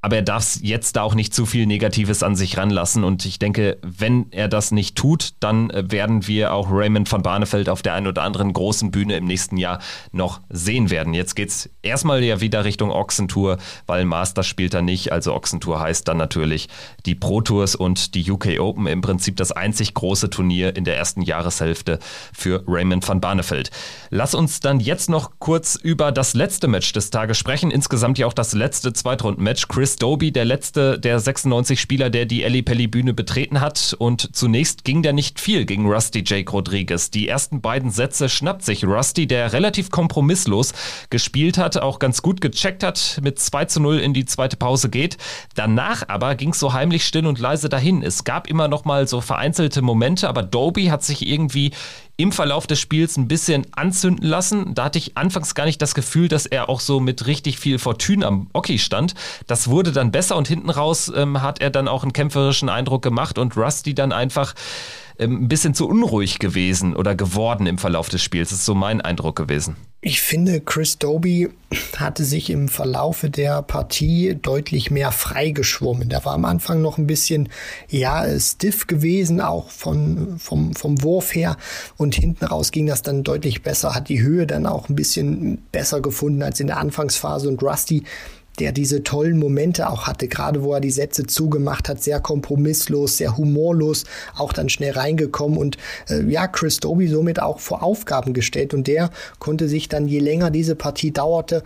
aber er darf jetzt da auch nicht zu viel Negatives an sich ranlassen. Und ich denke, wenn er das nicht tut, dann äh, werden wir auch Raymond van Barneveld auf der einen oder anderen großen Bühne im nächsten Jahr noch sehen werden. Jetzt geht es erstmal ja wieder Richtung Ochsentour, weil Master spielt er nicht. Also Ochsentour heißt dann natürlich die Pro Tours und die UK Open. Im Prinzip das einzig große Turnier in der ersten Jahreshälfte für Raymond van Barneveld. Lass uns dann jetzt noch kurz über das letzte Match des Tages sprechen. Insgesamt ja auch das letzte Zweitrunden-Match. Chris Doby, der letzte der 96 Spieler, der die Ellie Pelli Bühne betreten hat. Und zunächst ging da nicht viel gegen Rusty Jake Rodriguez. Die ersten beiden Sätze schnappt sich Rusty, der relativ kompromisslos gespielt hat, auch ganz gut gecheckt hat, mit 2 zu 0 in die zweite Pause geht. Danach aber ging es so heimlich still und leise dahin. Es gab immer noch mal so vereinzelte Momente, aber Doby hat sich irgendwie im Verlauf des Spiels ein bisschen anzünden lassen. Da hatte ich anfangs gar nicht das Gefühl, dass er auch so mit richtig viel Fortune am Oki stand. Das wurde dann besser und hinten raus ähm, hat er dann auch einen kämpferischen Eindruck gemacht und Rusty dann einfach ähm, ein bisschen zu unruhig gewesen oder geworden im Verlauf des Spiels. Das ist so mein Eindruck gewesen. Ich finde, Chris Doby hatte sich im Verlaufe der Partie deutlich mehr freigeschwommen. Der war am Anfang noch ein bisschen, ja, stiff gewesen, auch von, vom, vom Wurf her. Und hinten raus ging das dann deutlich besser, hat die Höhe dann auch ein bisschen besser gefunden als in der Anfangsphase. Und Rusty der diese tollen Momente auch hatte, gerade wo er die Sätze zugemacht hat, sehr kompromisslos, sehr humorlos, auch dann schnell reingekommen und äh, ja, Chris Doby somit auch vor Aufgaben gestellt. Und der konnte sich dann, je länger diese Partie dauerte,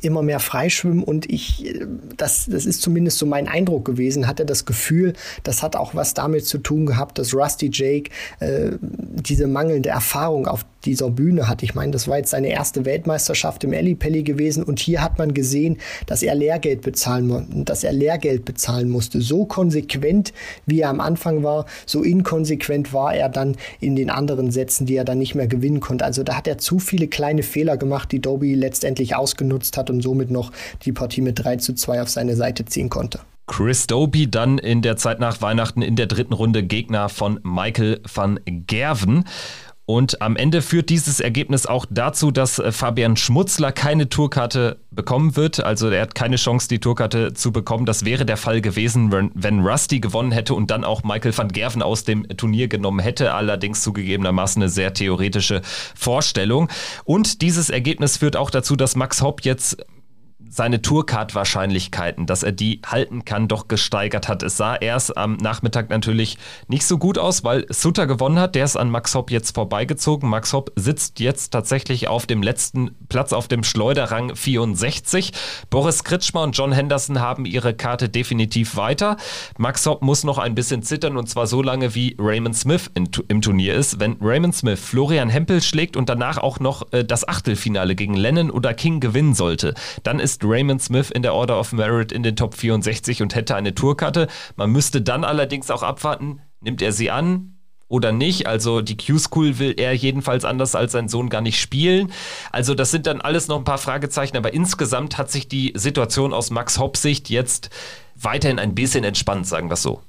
immer mehr freischwimmen. Und ich, äh, das, das ist zumindest so mein Eindruck gewesen, hatte das Gefühl, das hat auch was damit zu tun gehabt, dass Rusty Jake äh, diese mangelnde Erfahrung auf dieser Bühne hat. Ich meine, das war jetzt seine erste Weltmeisterschaft im Ellipelli gewesen und hier hat man gesehen, dass er Lehrgeld bezahlen dass er Lehrgeld bezahlen musste. So konsequent, wie er am Anfang war, so inkonsequent war er dann in den anderen Sätzen, die er dann nicht mehr gewinnen konnte. Also da hat er zu viele kleine Fehler gemacht, die Doby letztendlich ausgenutzt hat und somit noch die Partie mit 3 zu 2 auf seine Seite ziehen konnte. Chris Doby dann in der Zeit nach Weihnachten in der dritten Runde Gegner von Michael van Gerven. Und am Ende führt dieses Ergebnis auch dazu, dass äh, Fabian Schmutzler keine Tourkarte bekommen wird. Also er hat keine Chance, die Tourkarte zu bekommen. Das wäre der Fall gewesen, wenn Rusty gewonnen hätte und dann auch Michael van Gerven aus dem Turnier genommen hätte. Allerdings zugegebenermaßen eine sehr theoretische Vorstellung. Und dieses Ergebnis führt auch dazu, dass Max Hopp jetzt seine Tourcard-Wahrscheinlichkeiten, dass er die halten kann, doch gesteigert hat. Es sah erst am Nachmittag natürlich nicht so gut aus, weil Sutter gewonnen hat. Der ist an Max Hopp jetzt vorbeigezogen. Max Hopp sitzt jetzt tatsächlich auf dem letzten Platz auf dem Schleuderrang 64. Boris Kritschmer und John Henderson haben ihre Karte definitiv weiter. Max Hopp muss noch ein bisschen zittern und zwar so lange, wie Raymond Smith in, im Turnier ist. Wenn Raymond Smith Florian Hempel schlägt und danach auch noch äh, das Achtelfinale gegen Lennon oder King gewinnen sollte, dann ist Raymond Smith in der Order of Merit in den Top 64 und hätte eine Tourkarte. Man müsste dann allerdings auch abwarten, nimmt er sie an, oder nicht. Also die Q-School will er jedenfalls anders als sein Sohn gar nicht spielen. Also das sind dann alles noch ein paar Fragezeichen, aber insgesamt hat sich die Situation aus Max Hopp Sicht jetzt weiterhin ein bisschen entspannt, sagen wir es so.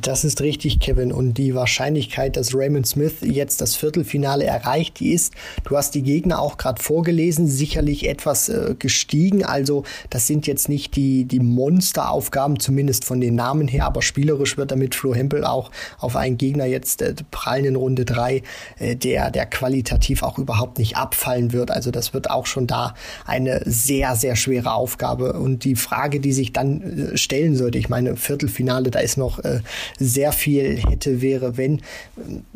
Das ist richtig, Kevin. Und die Wahrscheinlichkeit, dass Raymond Smith jetzt das Viertelfinale erreicht, die ist, du hast die Gegner auch gerade vorgelesen, sicherlich etwas äh, gestiegen. Also das sind jetzt nicht die, die Monsteraufgaben, zumindest von den Namen her, aber spielerisch wird damit Flo Hempel auch auf einen Gegner jetzt äh, prallen in Runde drei, äh, der, der qualitativ auch überhaupt nicht abfallen wird. Also das wird auch schon da eine sehr, sehr schwere Aufgabe. Und die Frage, die sich dann äh, stellen sollte, ich meine, Viertelfinale, da ist noch äh, sehr viel hätte, wäre, wenn,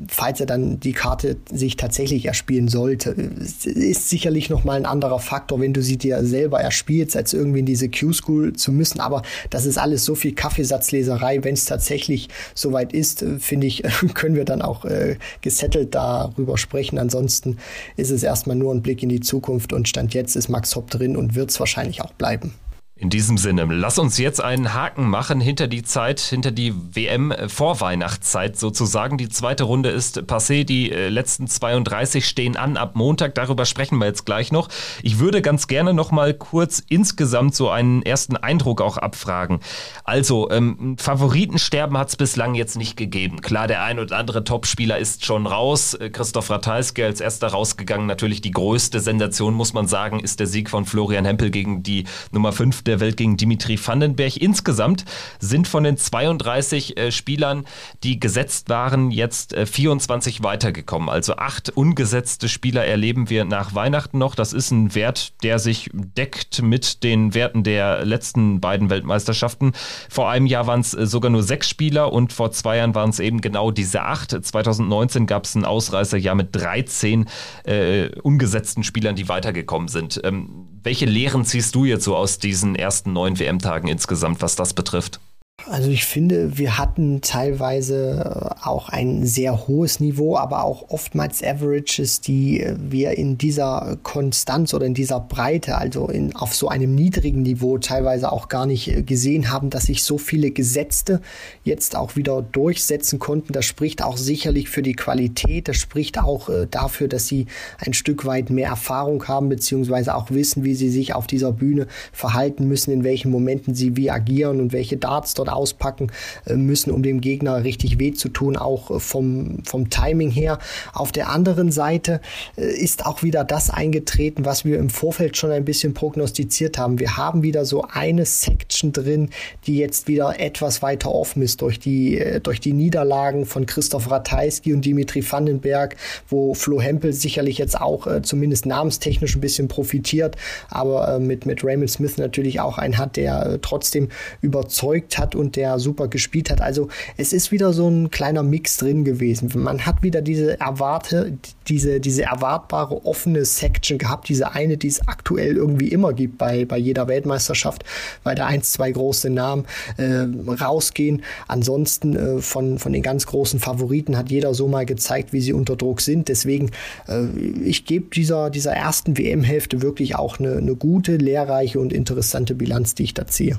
falls er dann die Karte sich tatsächlich erspielen sollte. Ist sicherlich nochmal ein anderer Faktor, wenn du sie dir selber erspielst, als irgendwie in diese Q-School zu müssen. Aber das ist alles so viel Kaffeesatzleserei. Wenn es tatsächlich soweit ist, finde ich, können wir dann auch äh, gesettelt darüber sprechen. Ansonsten ist es erstmal nur ein Blick in die Zukunft und Stand jetzt ist Max Hopp drin und wird es wahrscheinlich auch bleiben. In diesem Sinne, lass uns jetzt einen Haken machen hinter die Zeit, hinter die WM-Vorweihnachtszeit sozusagen. Die zweite Runde ist passé, die äh, letzten 32 stehen an ab Montag, darüber sprechen wir jetzt gleich noch. Ich würde ganz gerne noch mal kurz insgesamt so einen ersten Eindruck auch abfragen. Also, ähm, Favoritensterben hat es bislang jetzt nicht gegeben. Klar, der ein oder andere Topspieler ist schon raus. Äh, Christoph Ratajski als erster rausgegangen. Natürlich die größte Sensation, muss man sagen, ist der Sieg von Florian Hempel gegen die Nummer 5 der Welt gegen Dimitri Vandenberg. Insgesamt sind von den 32 äh, Spielern, die gesetzt waren, jetzt äh, 24 weitergekommen. Also acht ungesetzte Spieler erleben wir nach Weihnachten noch. Das ist ein Wert, der sich deckt mit den Werten der letzten beiden Weltmeisterschaften. Vor einem Jahr waren es äh, sogar nur sechs Spieler und vor zwei Jahren waren es eben genau diese acht. 2019 gab es ein Ausreißerjahr mit 13 äh, ungesetzten Spielern, die weitergekommen sind. Ähm, welche Lehren ziehst du jetzt so aus diesen ersten neun WM-Tagen insgesamt, was das betrifft? Also ich finde, wir hatten teilweise äh, auch ein sehr hohes Niveau, aber auch oftmals Averages, die äh, wir in dieser Konstanz oder in dieser Breite, also in, auf so einem niedrigen Niveau teilweise auch gar nicht äh, gesehen haben, dass sich so viele Gesetzte jetzt auch wieder durchsetzen konnten. Das spricht auch sicherlich für die Qualität, das spricht auch dafür, dass sie ein Stück weit mehr Erfahrung haben, beziehungsweise auch wissen, wie sie sich auf dieser Bühne verhalten müssen, in welchen Momenten sie wie agieren und welche Darts dort auspacken äh, müssen, um dem Gegner richtig weh zu tun, auch äh, vom, vom Timing her. Auf der anderen Seite äh, ist auch wieder das eingetreten, was wir im Vorfeld schon ein bisschen prognostiziert haben. Wir haben wieder so eine Section drin, die jetzt wieder etwas weiter offen ist durch die, durch die Niederlagen von Christoph Ratajski und Dimitri Vandenberg, wo Flo Hempel sicherlich jetzt auch zumindest namenstechnisch ein bisschen profitiert, aber mit, mit Raymond Smith natürlich auch einen hat, der trotzdem überzeugt hat und der super gespielt hat. Also es ist wieder so ein kleiner Mix drin gewesen. Man hat wieder diese erwarte, diese, diese erwartbare offene Section gehabt, diese eine, die es aktuell irgendwie immer gibt bei, bei jeder Weltmeisterschaft, weil da eins, zwei große Namen äh, rausgehen. Ansonsten äh, von, von den ganz großen Favoriten hat jeder so mal gezeigt, wie sie unter Druck sind. Deswegen, äh, ich gebe dieser, dieser ersten WM-Hälfte wirklich auch eine, eine gute, lehrreiche und interessante Bilanz, die ich da ziehe.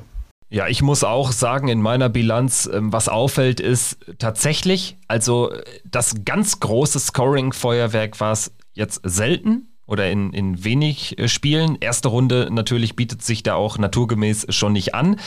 Ja, ich muss auch sagen, in meiner Bilanz, ähm, was auffällt, ist tatsächlich, also das ganz große Scoring-Feuerwerk war es jetzt selten oder in, in wenig äh, Spielen. Erste Runde natürlich bietet sich da auch naturgemäß schon nicht an.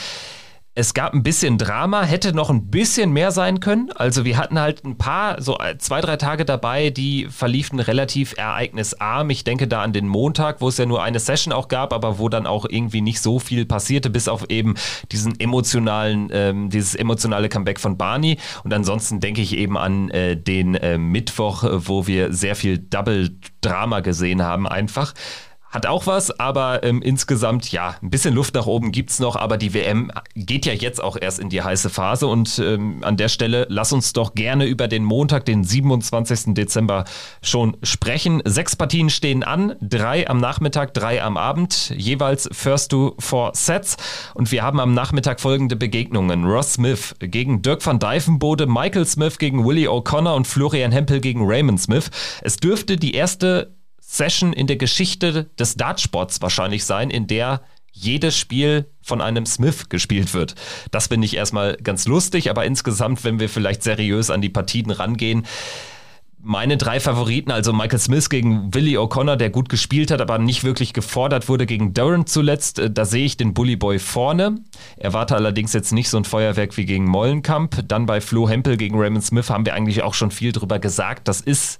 Es gab ein bisschen Drama, hätte noch ein bisschen mehr sein können. Also wir hatten halt ein paar, so zwei, drei Tage dabei, die verliefen relativ ereignisarm. Ich denke da an den Montag, wo es ja nur eine Session auch gab, aber wo dann auch irgendwie nicht so viel passierte, bis auf eben diesen emotionalen, ähm, dieses emotionale Comeback von Barney. Und ansonsten denke ich eben an äh, den äh, Mittwoch, wo wir sehr viel Double-Drama gesehen haben einfach hat auch was, aber ähm, insgesamt, ja, ein bisschen Luft nach oben gibt's noch, aber die WM geht ja jetzt auch erst in die heiße Phase und ähm, an der Stelle lass uns doch gerne über den Montag, den 27. Dezember schon sprechen. Sechs Partien stehen an, drei am Nachmittag, drei am Abend, jeweils First to Four Sets und wir haben am Nachmittag folgende Begegnungen. Ross Smith gegen Dirk van Dijvenbode, Michael Smith gegen Willie O'Connor und Florian Hempel gegen Raymond Smith. Es dürfte die erste Session in der Geschichte des Dartsports wahrscheinlich sein, in der jedes Spiel von einem Smith gespielt wird. Das finde ich erstmal ganz lustig, aber insgesamt, wenn wir vielleicht seriös an die Partien rangehen, meine drei Favoriten, also Michael Smith gegen Willie O'Connor, der gut gespielt hat, aber nicht wirklich gefordert wurde gegen Durant zuletzt, äh, da sehe ich den Bully Boy vorne. Erwarte allerdings jetzt nicht so ein Feuerwerk wie gegen Mollenkamp. Dann bei Flo Hempel gegen Raymond Smith haben wir eigentlich auch schon viel drüber gesagt. Das ist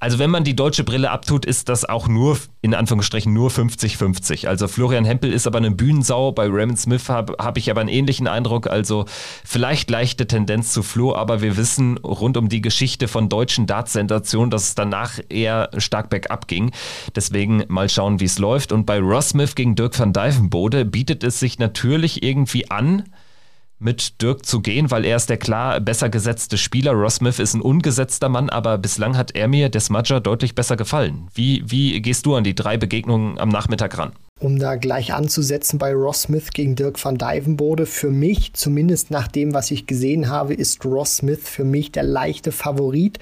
also wenn man die deutsche Brille abtut, ist das auch nur, in Anführungsstrichen, nur 50-50. Also Florian Hempel ist aber eine Bühnensau, bei Raymond Smith habe hab ich aber einen ähnlichen Eindruck. Also vielleicht leichte Tendenz zu Flo, aber wir wissen rund um die Geschichte von deutschen Darts-Sensationen, dass es danach eher stark bergab ging. Deswegen mal schauen, wie es läuft. Und bei Ross Smith gegen Dirk van Dijvenbode bietet es sich natürlich irgendwie an, mit Dirk zu gehen, weil er ist der klar besser gesetzte Spieler. Ross Smith ist ein ungesetzter Mann, aber bislang hat er mir, der Smudger, deutlich besser gefallen. Wie, wie gehst du an die drei Begegnungen am Nachmittag ran? Um da gleich anzusetzen bei Ross Smith gegen Dirk van Dijvenbode, für mich, zumindest nach dem, was ich gesehen habe, ist Ross Smith für mich der leichte Favorit.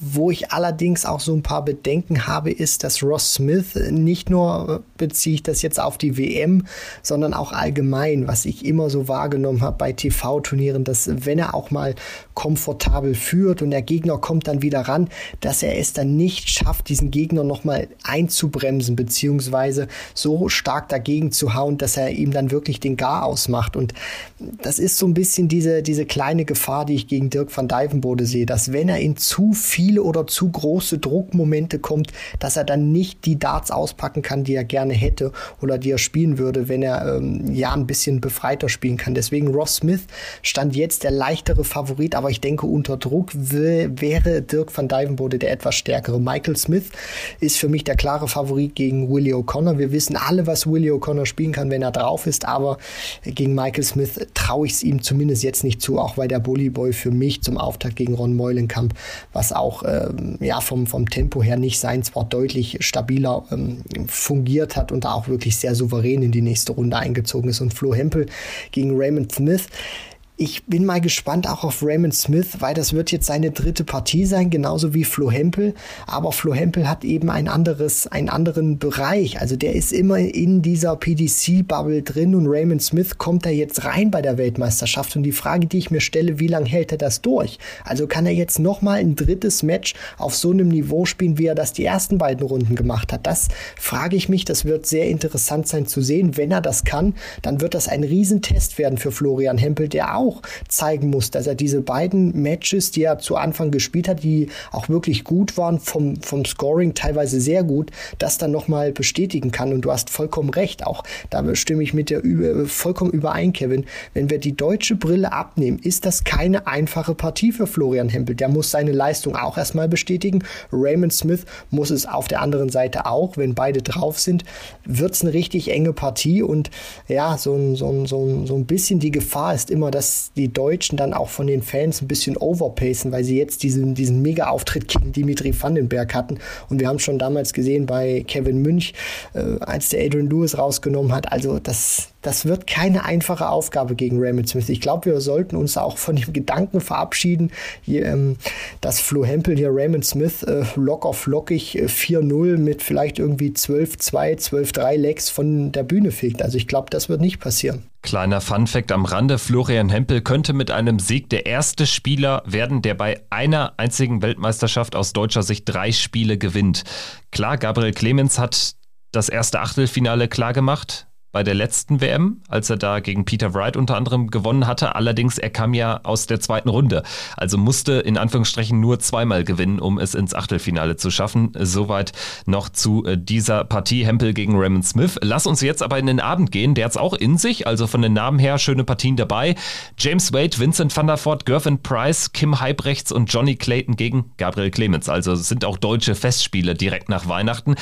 Wo ich allerdings auch so ein paar Bedenken habe, ist, dass Ross Smith nicht nur beziehe ich das jetzt auf die WM, sondern auch allgemein, was ich immer so wahrgenommen habe bei TV-Turnieren, dass wenn er auch mal komfortabel führt und der Gegner kommt dann wieder ran, dass er es dann nicht schafft, diesen Gegner nochmal einzubremsen, beziehungsweise so stark dagegen zu hauen, dass er ihm dann wirklich den Gar ausmacht. Und das ist so ein bisschen diese, diese kleine Gefahr, die ich gegen Dirk van Dijvenbode sehe, dass wenn er in zu viele oder zu große Druckmomente kommt, dass er dann nicht die Darts auspacken kann, die er gerne hätte oder die er spielen würde, wenn er ähm, ja ein bisschen befreiter spielen kann. Deswegen Ross Smith stand jetzt der leichtere Favorit, aber ich denke, unter Druck wäre Dirk van Dijvenbode der etwas stärkere. Michael Smith ist für mich der klare Favorit gegen Willie O'Connor. Wir wissen alle, was Willie O'Connor spielen kann, wenn er drauf ist, aber gegen Michael Smith traue ich es ihm zumindest jetzt nicht zu, auch weil der Bully Boy für mich zum Auftakt gegen Ron Meulenkamp, was auch ähm, ja, vom, vom Tempo her nicht sein, zwar deutlich stabiler ähm, fungiert hat und da auch wirklich sehr souverän in die nächste Runde eingezogen ist. Und Flo Hempel gegen Raymond Smith ich bin mal gespannt auch auf Raymond Smith, weil das wird jetzt seine dritte Partie sein, genauso wie Flo Hempel. Aber Flo Hempel hat eben ein anderes, einen anderen Bereich. Also der ist immer in dieser PDC-Bubble drin und Raymond Smith kommt da jetzt rein bei der Weltmeisterschaft. Und die Frage, die ich mir stelle, wie lange hält er das durch? Also kann er jetzt nochmal ein drittes Match auf so einem Niveau spielen, wie er das die ersten beiden Runden gemacht hat? Das frage ich mich. Das wird sehr interessant sein zu sehen. Wenn er das kann, dann wird das ein Riesentest werden für Florian Hempel, der auch auch zeigen muss, dass er diese beiden Matches, die er zu Anfang gespielt hat, die auch wirklich gut waren, vom, vom Scoring teilweise sehr gut, das dann nochmal bestätigen kann. Und du hast vollkommen recht, auch da stimme ich mit dir über, vollkommen überein, Kevin. Wenn wir die deutsche Brille abnehmen, ist das keine einfache Partie für Florian Hempel. Der muss seine Leistung auch erstmal bestätigen. Raymond Smith muss es auf der anderen Seite auch. Wenn beide drauf sind, wird es eine richtig enge Partie. Und ja, so ein, so, ein, so, ein, so ein bisschen die Gefahr ist immer, dass die Deutschen dann auch von den Fans ein bisschen overpacen, weil sie jetzt diesen, diesen Mega-Auftritt gegen Dimitri Vandenberg hatten. Und wir haben schon damals gesehen bei Kevin Münch, äh, als der Adrian Lewis rausgenommen hat. Also das, das wird keine einfache Aufgabe gegen Raymond Smith. Ich glaube, wir sollten uns auch von dem Gedanken verabschieden, ähm, dass Flo Hempel hier Raymond Smith äh, lock auf lockig äh, 4-0 mit vielleicht irgendwie 12-2, 12-3 Legs von der Bühne fegt. Also ich glaube, das wird nicht passieren. Kleiner Funfact am Rande, Florian Hempel könnte mit einem Sieg der erste Spieler werden, der bei einer einzigen Weltmeisterschaft aus deutscher Sicht drei Spiele gewinnt. Klar, Gabriel Clemens hat das erste Achtelfinale klargemacht, bei der letzten WM, als er da gegen Peter Wright unter anderem gewonnen hatte. Allerdings, er kam ja aus der zweiten Runde, also musste in Anführungsstrichen nur zweimal gewinnen, um es ins Achtelfinale zu schaffen. Soweit noch zu äh, dieser Partie Hempel gegen Raymond Smith. Lass uns jetzt aber in den Abend gehen. Der hat es auch in sich, also von den Namen her schöne Partien dabei. James Wade, Vincent van der Voort, Gervin Price, Kim Heibrechts und Johnny Clayton gegen Gabriel Clemens. Also sind auch deutsche Festspiele direkt nach Weihnachten.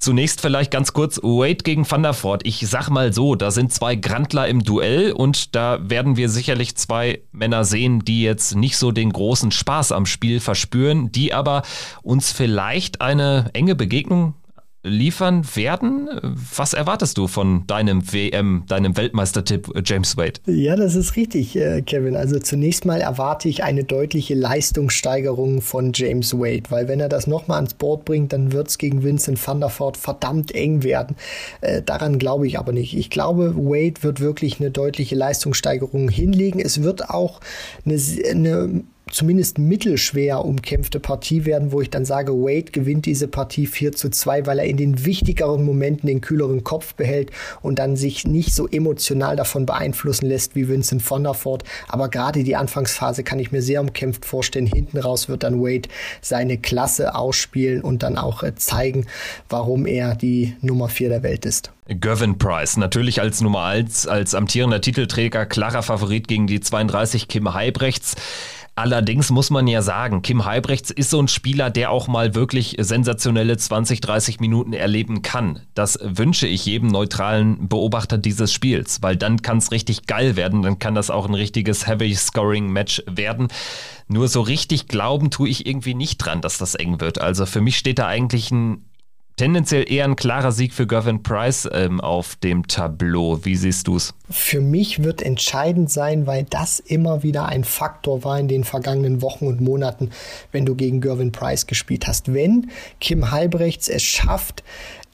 Zunächst vielleicht ganz kurz Wade gegen Van der Voort. Ich sag mal so, da sind zwei Grandler im Duell und da werden wir sicherlich zwei Männer sehen, die jetzt nicht so den großen Spaß am Spiel verspüren, die aber uns vielleicht eine enge Begegnung liefern werden. Was erwartest du von deinem WM, deinem Weltmeistertipp James Wade? Ja, das ist richtig, äh, Kevin. Also zunächst mal erwarte ich eine deutliche Leistungssteigerung von James Wade, weil wenn er das nochmal ans Board bringt, dann wird es gegen Vincent van der Voort verdammt eng werden. Äh, daran glaube ich aber nicht. Ich glaube, Wade wird wirklich eine deutliche Leistungssteigerung hinlegen. Es wird auch eine, eine zumindest mittelschwer umkämpfte Partie werden, wo ich dann sage, Wade gewinnt diese Partie 4 zu 2, weil er in den wichtigeren Momenten den kühleren Kopf behält und dann sich nicht so emotional davon beeinflussen lässt wie Vincent von der Voort. Aber gerade die Anfangsphase kann ich mir sehr umkämpft vorstellen. Hinten raus wird dann Wade seine Klasse ausspielen und dann auch äh, zeigen, warum er die Nummer 4 der Welt ist. Gervin Price, natürlich als Nummer 1, als amtierender Titelträger, klarer Favorit gegen die 32 Kim Heibrechts. Allerdings muss man ja sagen, Kim Heibrechts ist so ein Spieler, der auch mal wirklich sensationelle 20, 30 Minuten erleben kann. Das wünsche ich jedem neutralen Beobachter dieses Spiels, weil dann kann es richtig geil werden, dann kann das auch ein richtiges Heavy-Scoring-Match werden. Nur so richtig glauben tue ich irgendwie nicht dran, dass das eng wird. Also für mich steht da eigentlich ein tendenziell eher ein klarer Sieg für Gavin Price ähm, auf dem Tableau. Wie siehst du es? Für mich wird entscheidend sein, weil das immer wieder ein Faktor war in den vergangenen Wochen und Monaten, wenn du gegen Gervin Price gespielt hast. Wenn Kim Halbrechts es schafft,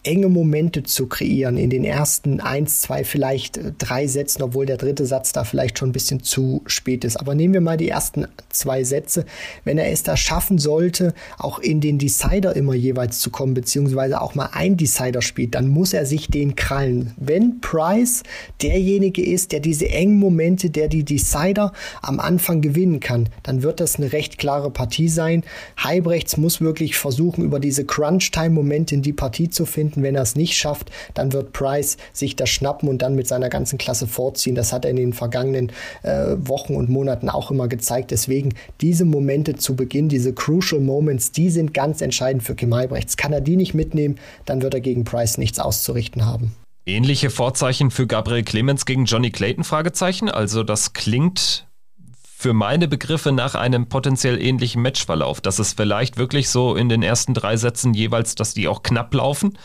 enge Momente zu kreieren in den ersten eins, zwei, vielleicht äh, drei Sätzen, obwohl der dritte Satz da vielleicht schon ein bisschen zu spät ist. Aber nehmen wir mal die ersten zwei Sätze. Wenn er es da schaffen sollte, auch in den Decider immer jeweils zu kommen, beziehungsweise auch mal ein Decider spielt, dann muss er sich den krallen. Wenn Price derjenige ist, der diese engen Momente, der die Decider am Anfang gewinnen kann, dann wird das eine recht klare Partie sein. Heibrechts muss wirklich versuchen, über diese Crunch-Time-Momente in die Partie zu finden finden. Wenn er es nicht schafft, dann wird Price sich das schnappen und dann mit seiner ganzen Klasse vorziehen. Das hat er in den vergangenen äh, Wochen und Monaten auch immer gezeigt. Deswegen diese Momente zu Beginn, diese Crucial Moments, die sind ganz entscheidend für Kim Heibrechts. Kann er die nicht mitnehmen, dann wird er gegen Price nichts auszurichten haben. Ähnliche Vorzeichen für Gabriel Clemens gegen Johnny Clayton? Fragezeichen. Also das klingt für meine Begriffe nach einem potenziell ähnlichen Matchverlauf. Dass es vielleicht wirklich so in den ersten drei Sätzen jeweils, dass die auch knapp laufen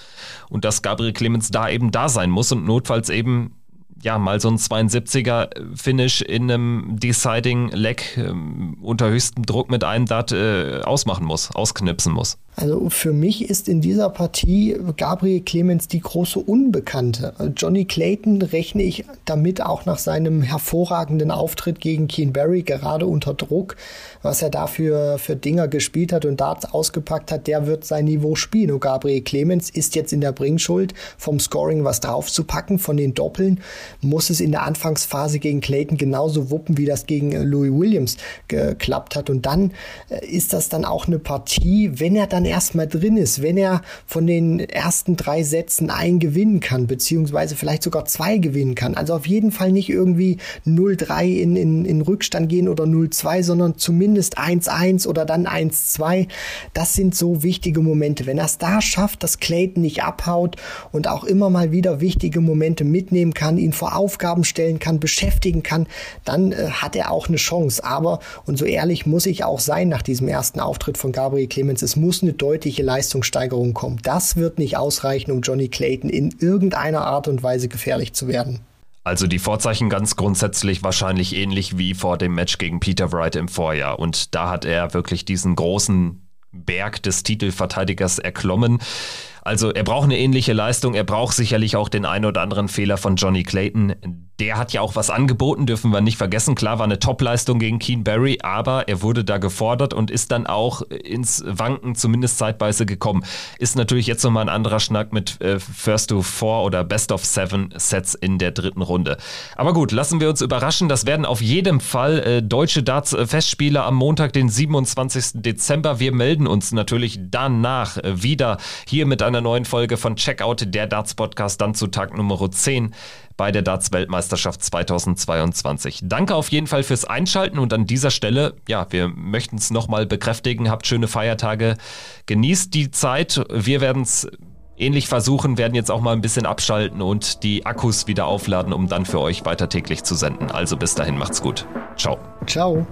und dass Gabriel Clemens da eben da sein muss und notfalls eben ja, mal so ein 72er Finish in einem Deciding Leg ähm, unter höchstem Druck mit einem Dart äh, ausmachen muss, ausknipsen muss. Also für mich ist in dieser Partie Gabriel Clemens die große Unbekannte. Johnny Clayton rechne ich damit auch nach seinem hervorragenden Auftritt gegen Keen Barry, gerade unter Druck, was er dafür für Dinger gespielt hat und Darts ausgepackt hat, der wird sein Niveau spielen. Und Gabriel Clemens ist jetzt in der Bringschuld, vom Scoring was draufzupacken, von den Doppeln, muss es in der Anfangsphase gegen Clayton genauso wuppen, wie das gegen Louis Williams geklappt hat. Und dann äh, ist das dann auch eine Partie, wenn er dann dann erstmal drin ist, wenn er von den ersten drei Sätzen einen gewinnen kann, beziehungsweise vielleicht sogar zwei gewinnen kann. Also auf jeden Fall nicht irgendwie 0-3 in, in, in Rückstand gehen oder 0-2, sondern zumindest 1-1 oder dann 1-2. Das sind so wichtige Momente. Wenn er es da schafft, dass Clayton nicht abhaut und auch immer mal wieder wichtige Momente mitnehmen kann, ihn vor Aufgaben stellen kann, beschäftigen kann, dann äh, hat er auch eine Chance. Aber, und so ehrlich muss ich auch sein nach diesem ersten Auftritt von Gabriel Clemens, es muss eine deutliche Leistungssteigerung kommen. Das wird nicht ausreichen, um Johnny Clayton in irgendeiner Art und Weise gefährlich zu werden. Also die Vorzeichen ganz grundsätzlich wahrscheinlich ähnlich wie vor dem Match gegen Peter Wright im Vorjahr. Und da hat er wirklich diesen großen Berg des Titelverteidigers erklommen. Also er braucht eine ähnliche Leistung, er braucht sicherlich auch den einen oder anderen Fehler von Johnny Clayton. Der hat ja auch was angeboten, dürfen wir nicht vergessen. Klar war eine Topleistung gegen Keen Barry, aber er wurde da gefordert und ist dann auch ins Wanken zumindest zeitweise gekommen. Ist natürlich jetzt nochmal ein anderer Schnack mit äh, First to Four oder Best of Seven Sets in der dritten Runde. Aber gut, lassen wir uns überraschen. Das werden auf jeden Fall äh, deutsche Darts-Festspiele am Montag, den 27. Dezember. Wir melden uns natürlich danach wieder hier mit einer neuen Folge von Checkout, der Darts Podcast, dann zu Tag Nummer 10 bei der Darts-Weltmeisterschaft 2022. Danke auf jeden Fall fürs Einschalten und an dieser Stelle, ja, wir möchten es nochmal bekräftigen, habt schöne Feiertage, genießt die Zeit, wir werden es ähnlich versuchen, werden jetzt auch mal ein bisschen abschalten und die Akkus wieder aufladen, um dann für euch weiter täglich zu senden. Also bis dahin, macht's gut. Ciao. Ciao.